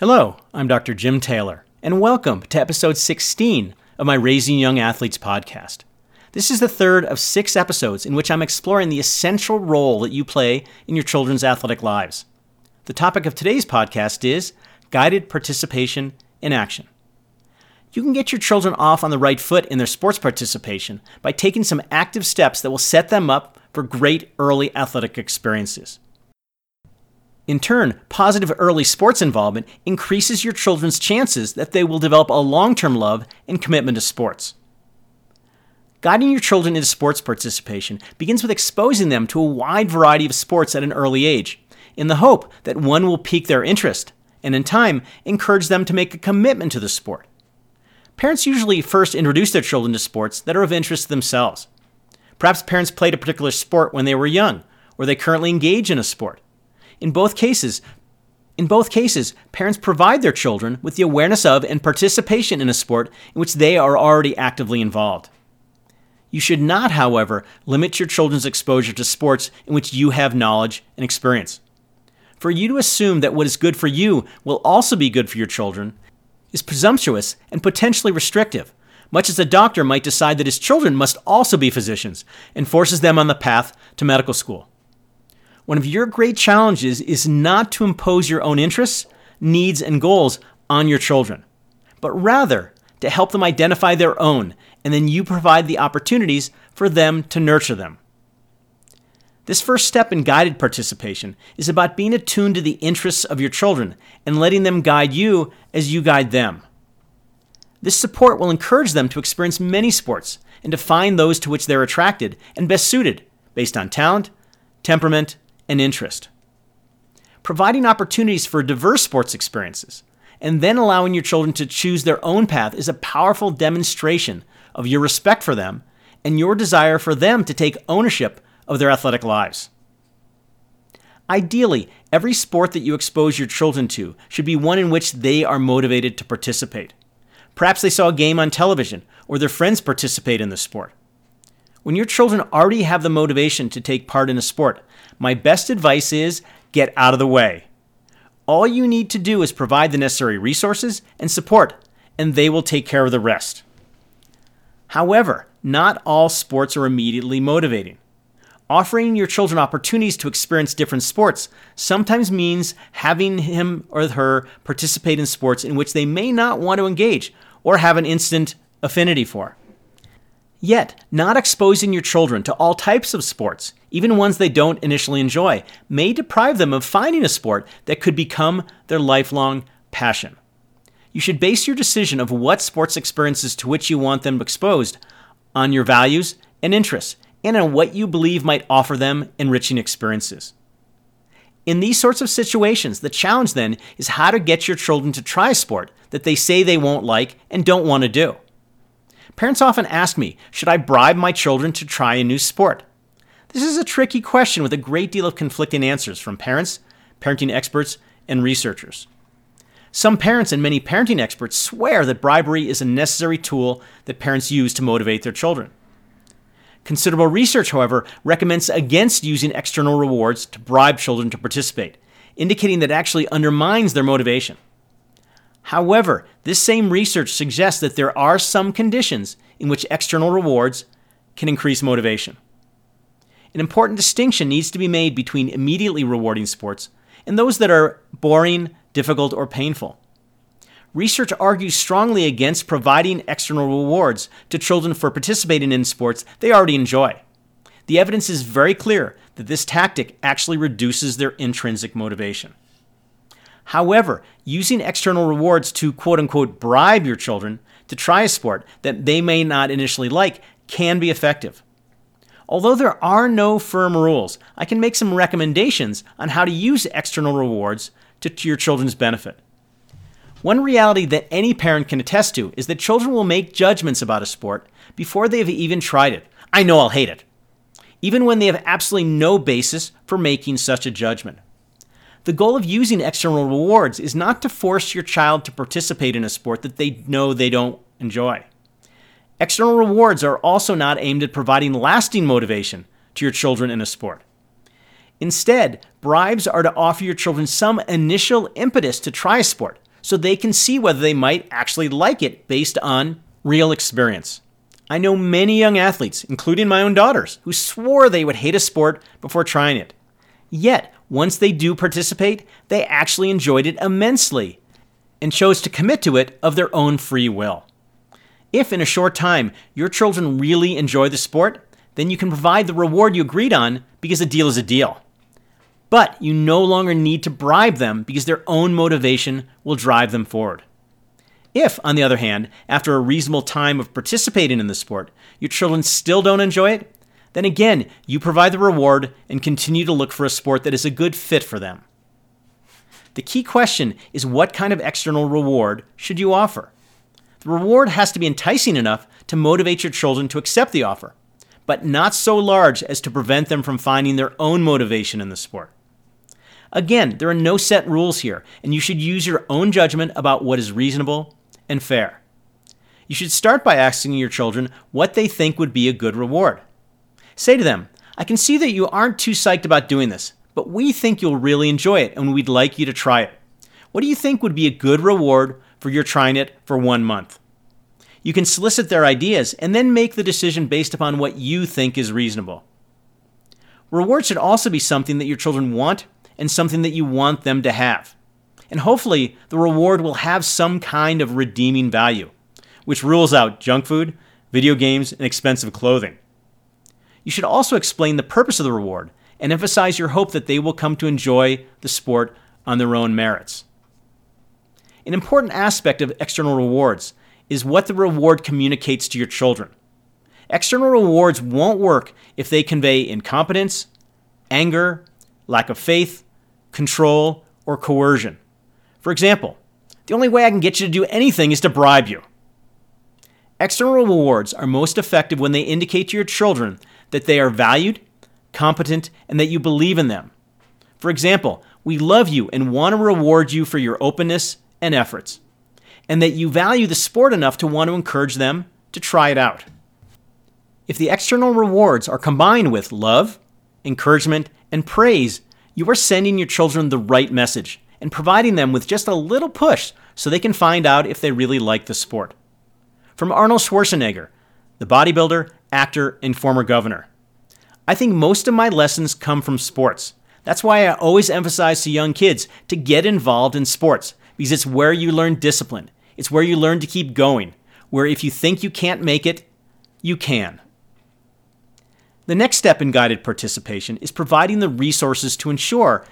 Hello, I'm Dr. Jim Taylor, and welcome to episode 16 of my Raising Young Athletes podcast. This is the third of six episodes in which I'm exploring the essential role that you play in your children's athletic lives. The topic of today's podcast is guided participation in action. You can get your children off on the right foot in their sports participation by taking some active steps that will set them up for great early athletic experiences. In turn, positive early sports involvement increases your children's chances that they will develop a long term love and commitment to sports. Guiding your children into sports participation begins with exposing them to a wide variety of sports at an early age, in the hope that one will pique their interest, and in time, encourage them to make a commitment to the sport. Parents usually first introduce their children to sports that are of interest to themselves. Perhaps parents played a particular sport when they were young, or they currently engage in a sport. In both cases, in both cases, parents provide their children with the awareness of and participation in a sport in which they are already actively involved. You should not, however, limit your children's exposure to sports in which you have knowledge and experience. For you to assume that what is good for you will also be good for your children is presumptuous and potentially restrictive, much as a doctor might decide that his children must also be physicians and forces them on the path to medical school. One of your great challenges is not to impose your own interests, needs, and goals on your children, but rather to help them identify their own, and then you provide the opportunities for them to nurture them. This first step in guided participation is about being attuned to the interests of your children and letting them guide you as you guide them. This support will encourage them to experience many sports and to find those to which they're attracted and best suited based on talent, temperament, and interest. Providing opportunities for diverse sports experiences and then allowing your children to choose their own path is a powerful demonstration of your respect for them and your desire for them to take ownership of their athletic lives. Ideally, every sport that you expose your children to should be one in which they are motivated to participate. Perhaps they saw a game on television or their friends participate in the sport. When your children already have the motivation to take part in a sport, my best advice is get out of the way. All you need to do is provide the necessary resources and support, and they will take care of the rest. However, not all sports are immediately motivating. Offering your children opportunities to experience different sports sometimes means having him or her participate in sports in which they may not want to engage or have an instant affinity for. Yet, not exposing your children to all types of sports, even ones they don't initially enjoy, may deprive them of finding a sport that could become their lifelong passion. You should base your decision of what sports experiences to which you want them exposed on your values and interests, and on what you believe might offer them enriching experiences. In these sorts of situations, the challenge then is how to get your children to try a sport that they say they won't like and don't want to do. Parents often ask me, should I bribe my children to try a new sport? This is a tricky question with a great deal of conflicting answers from parents, parenting experts, and researchers. Some parents and many parenting experts swear that bribery is a necessary tool that parents use to motivate their children. Considerable research, however, recommends against using external rewards to bribe children to participate, indicating that it actually undermines their motivation. However, this same research suggests that there are some conditions in which external rewards can increase motivation. An important distinction needs to be made between immediately rewarding sports and those that are boring, difficult, or painful. Research argues strongly against providing external rewards to children for participating in sports they already enjoy. The evidence is very clear that this tactic actually reduces their intrinsic motivation. However, using external rewards to quote unquote bribe your children to try a sport that they may not initially like can be effective. Although there are no firm rules, I can make some recommendations on how to use external rewards to, your children's benefit. One reality that any parent can attest to is that children will make judgments about a sport before they have even tried it. I know I'll hate it, even when they have absolutely no basis for making such a judgment. The goal of using external rewards is not to force your child to participate in a sport that they know they don't enjoy. External rewards are also not aimed at providing lasting motivation to your children in a sport. Instead, bribes are to offer your children some initial impetus to try a sport, so they can see whether they might actually like it based on real experience. I know many young athletes, including my own daughters, who swore they would hate a sport before trying it. Yet, once they do participate, they actually enjoyed it immensely and chose to commit to it of their own free will. If in a short time your children really enjoy the sport, then you can provide the reward you agreed on because a deal is a deal. But you no longer need to bribe them because their own motivation will drive them forward. If, on the other hand, after a reasonable time of participating in the sport, your children still don't enjoy it, then again, you provide the reward and continue to look for a sport that is a good fit for them. The key question is what kind of external reward should you offer? The reward has to be enticing enough to motivate your children to accept the offer, but not so large as to prevent them from finding their own motivation in the sport. Again, there are no set rules here, and you should use your own judgment about what is reasonable and fair. You should start by asking your children what they think would be a good reward. Say to them, I can see that you aren't too psyched about doing this, but we think you'll really enjoy it and we'd like you to try it. What do you think would be a good reward for your trying it for one month? You can solicit their ideas and then make the decision based upon what you think is reasonable. Reward should also be something that your children want and something that you want them to have. And hopefully, the reward will have some kind of redeeming value, which rules out junk food, video games, and expensive clothing. You should also explain the purpose of the reward and emphasize your hope that they will come to enjoy the sport on their own merits. An important aspect of external rewards is what the reward communicates to your children. External rewards won't work if they convey incompetence, anger, lack of faith, control, or coercion. For example, the only way I can get you to do anything is to bribe you. External rewards are most effective when they indicate to your children that they are valued, competent, and that you believe in them. For example, we love you and want to reward you for your openness and efforts, and that you value the sport enough to want to encourage them to try it out. If the external rewards are combined with love, encouragement, and praise, you are sending your children the right message and providing them with just a little push so they can find out if they really like the sport. From Arnold Schwarzenegger, the bodybuilder, actor, and former governor. I think most of my lessons come from sports. That's why I always emphasize to young kids to get involved in sports because it's where you learn discipline. It's where you learn to keep going, where if you think you can't make it, you can. The next step in guided participation is providing the resources to ensure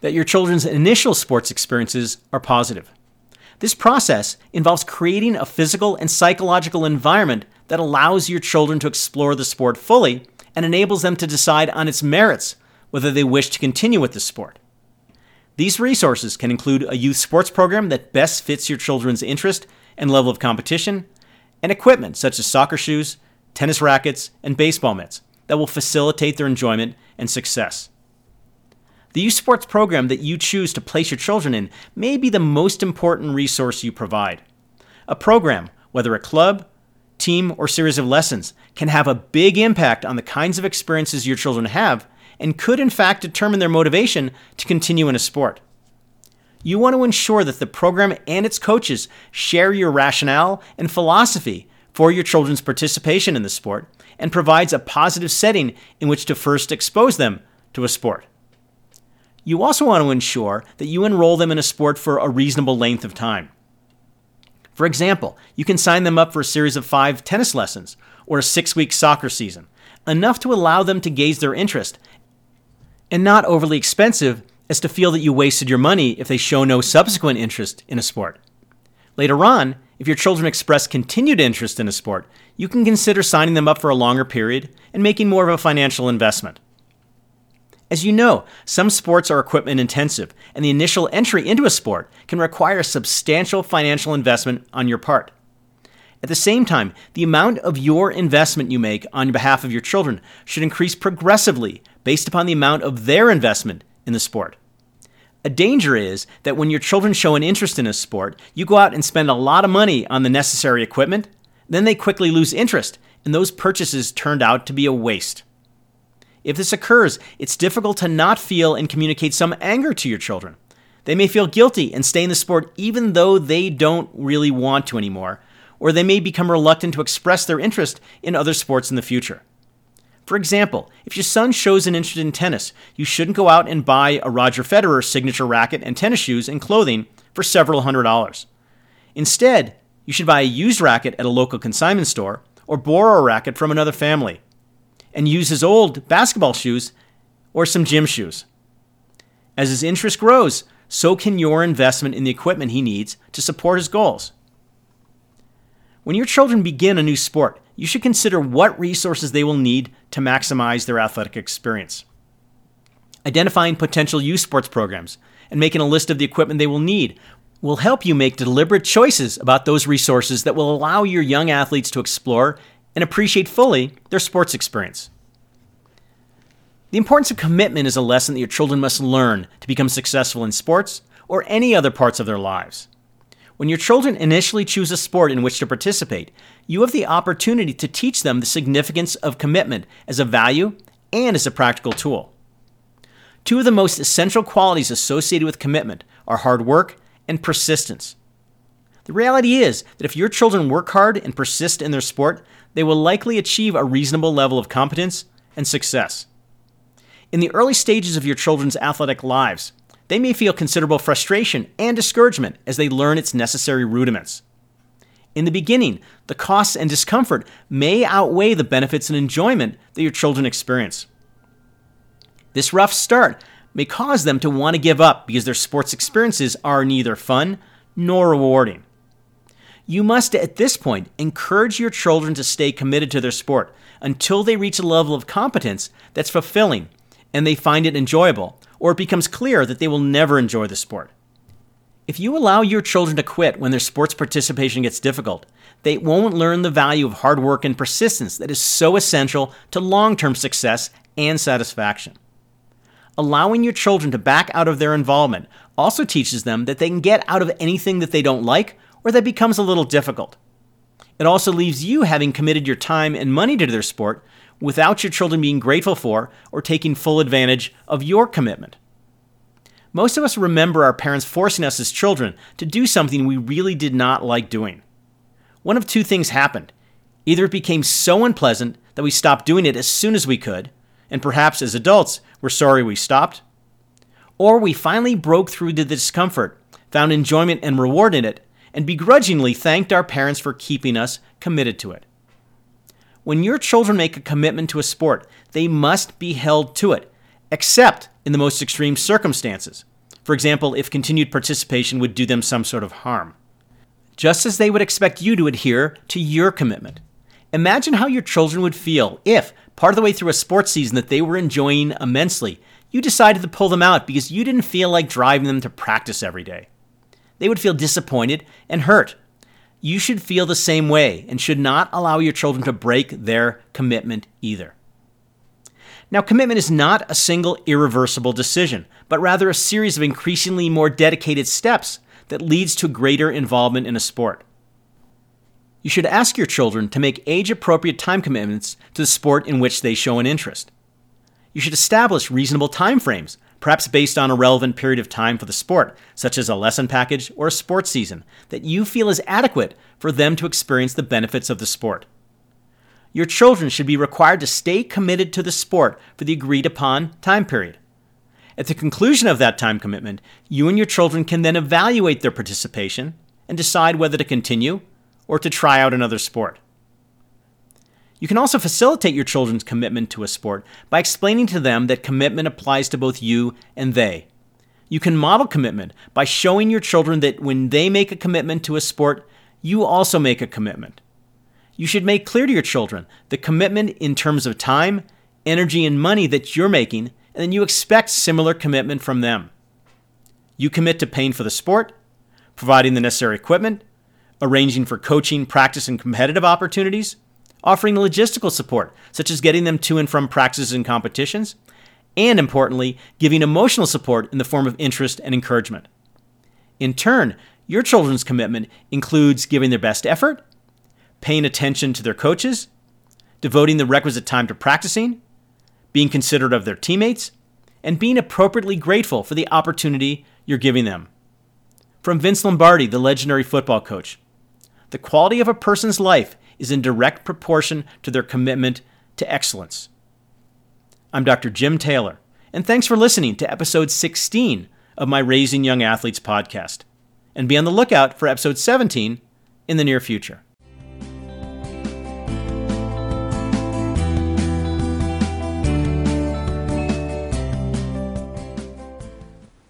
that your children's initial sports experiences are positive. This process involves creating a physical and psychological environment that allows your children to explore the sport fully and enables them to decide on its merits whether they wish to continue with the sport. These resources can include a youth sports program that best fits your children's interest and level of competition, and equipment such as soccer shoes, tennis rackets, and baseball mitts that will facilitate their enjoyment and success. The youth sports program that you choose to place your children in may be the most important resource you provide. A program, whether a club, team, or series of lessons, can have a big impact on the kinds of experiences your children have and could, in fact, determine their motivation to continue in a sport. You want to ensure that the program and its coaches share your rationale and philosophy for your children's participation in the sport and provides a positive setting in which to first expose them to a sport. You also want to ensure that you enroll them in a sport for a reasonable length of time. For example, you can sign them up for a series of five tennis lessons or a six week soccer season, enough to allow them to gauge their interest, and not overly expensive as to feel that you wasted your money if they show no subsequent interest in a sport. Later on, if your children express continued interest in a sport, you can consider signing them up for a longer period and making more of a financial investment. As you know, some sports are equipment intensive, and the initial entry into a sport can require substantial financial investment on your part. At the same time, the amount of your investment you make on behalf of your children should increase progressively based upon the amount of their investment in the sport. A danger is that when your children show an interest in a sport, you go out and spend a lot of money on the necessary equipment, then they quickly lose interest, and those purchases turned out to be a waste. If this occurs, it's difficult to not feel and communicate some anger to your children. They may feel guilty and stay in the sport even though they don't really want to anymore, or they may become reluctant to express their interest in other sports in the future. For example, if your son shows an interest in tennis, you shouldn't go out and buy a Roger Federer signature racket and tennis shoes and clothing for several hundred dollars. Instead, you should buy a used racket at a local consignment store or borrow a racket from another family and use his old basketball shoes or some gym shoes. As his interest grows, so can your investment in the equipment he needs to support his goals. When your children begin a new sport, you should consider what resources they will need to maximize their athletic experience. Identifying potential youth sports programs and making a list of the equipment they will need will help you make deliberate choices about those resources that will allow your young athletes to explore and appreciate fully their sports experience. The importance of commitment is a lesson that your children must learn to become successful in sports or any other parts of their lives. When your children initially choose a sport in which to participate, you have the opportunity to teach them the significance of commitment as a value and as a practical tool. Two of the most essential qualities associated with commitment are hard work and persistence. The reality is that if your children work hard and persist in their sport, they will likely achieve a reasonable level of competence and success. In the early stages of your children's athletic lives, they may feel considerable frustration and discouragement as they learn its necessary rudiments. In the beginning, the costs and discomfort may outweigh the benefits and enjoyment that your children experience. This rough start may cause them to want to give up because their sports experiences are neither fun nor rewarding. You must, at this point, encourage your children to stay committed to their sport until they reach a level of competence that's fulfilling and they find it enjoyable, or it becomes clear that they will never enjoy the sport. If you allow your children to quit when their sports participation gets difficult, they won't learn the value of hard work and persistence that is so essential to long term success and satisfaction. Allowing your children to back out of their involvement also teaches them that they can get out of anything that they don't like or that becomes a little difficult. It also leaves you having committed your time and money to their sport without your children being grateful for or taking full advantage of your commitment. Most of us remember our parents forcing us as children to do something we really did not like doing. One of two things happened. Either it became so unpleasant that we stopped doing it as soon as we could, and perhaps as adults, we're sorry we stopped, or we finally broke through the discomfort, found enjoyment and reward in it, and begrudgingly thanked our parents for keeping us committed to it. When your children make a commitment to a sport, they must be held to it, except in the most extreme circumstances. For example, if continued participation would do them some sort of harm. Just as they would expect you to adhere to your commitment. Imagine how your children would feel if, part of the way through a sports season that they were enjoying immensely, you decided to pull them out because you didn't feel like driving them to practice every day. They would feel disappointed and hurt you should feel the same way and should not allow your children to break their commitment either. Now, commitment is not a single irreversible decision, but rather a series of increasingly more dedicated steps that leads to greater involvement in a sport. You should ask your children to make age appropriate time commitments to the sport in which they show an interest. You should establish reasonable time frames perhaps based on a relevant period of time for the sport, such as a lesson package or a sports season, that you feel is adequate for them to experience the benefits of the sport. Your children should be required to stay committed to the sport for the agreed upon time period. At the conclusion of that time commitment, you and your children can then evaluate their participation and decide whether to continue or to try out another sport. You can also facilitate your children's commitment to a sport by explaining to them that commitment applies to both you and they. You can model commitment by showing your children that when they make a commitment to a sport, you also make a commitment. You should make clear to your children the commitment in terms of time, energy, and money that you're making, and then you expect similar commitment from them. You commit to paying for the sport, providing the necessary equipment, arranging for coaching, practice, and competitive opportunities, offering logistical support, such as getting them to and from practices and competitions, and importantly, giving emotional support in the form of interest and encouragement. In turn, your children's commitment includes giving their best effort, paying attention to their coaches, devoting the requisite time to practicing, being considerate of their teammates, and being appropriately grateful for the opportunity you're giving them. From Vince Lombardi, the legendary football coach, the quality of a person's life is in direct proportion to their commitment to excellence. I'm Dr. Jim Taylor, and thanks for listening to episode 16 of my Raising Young Athletes podcast. And be on the lookout for episode 17 in the near future.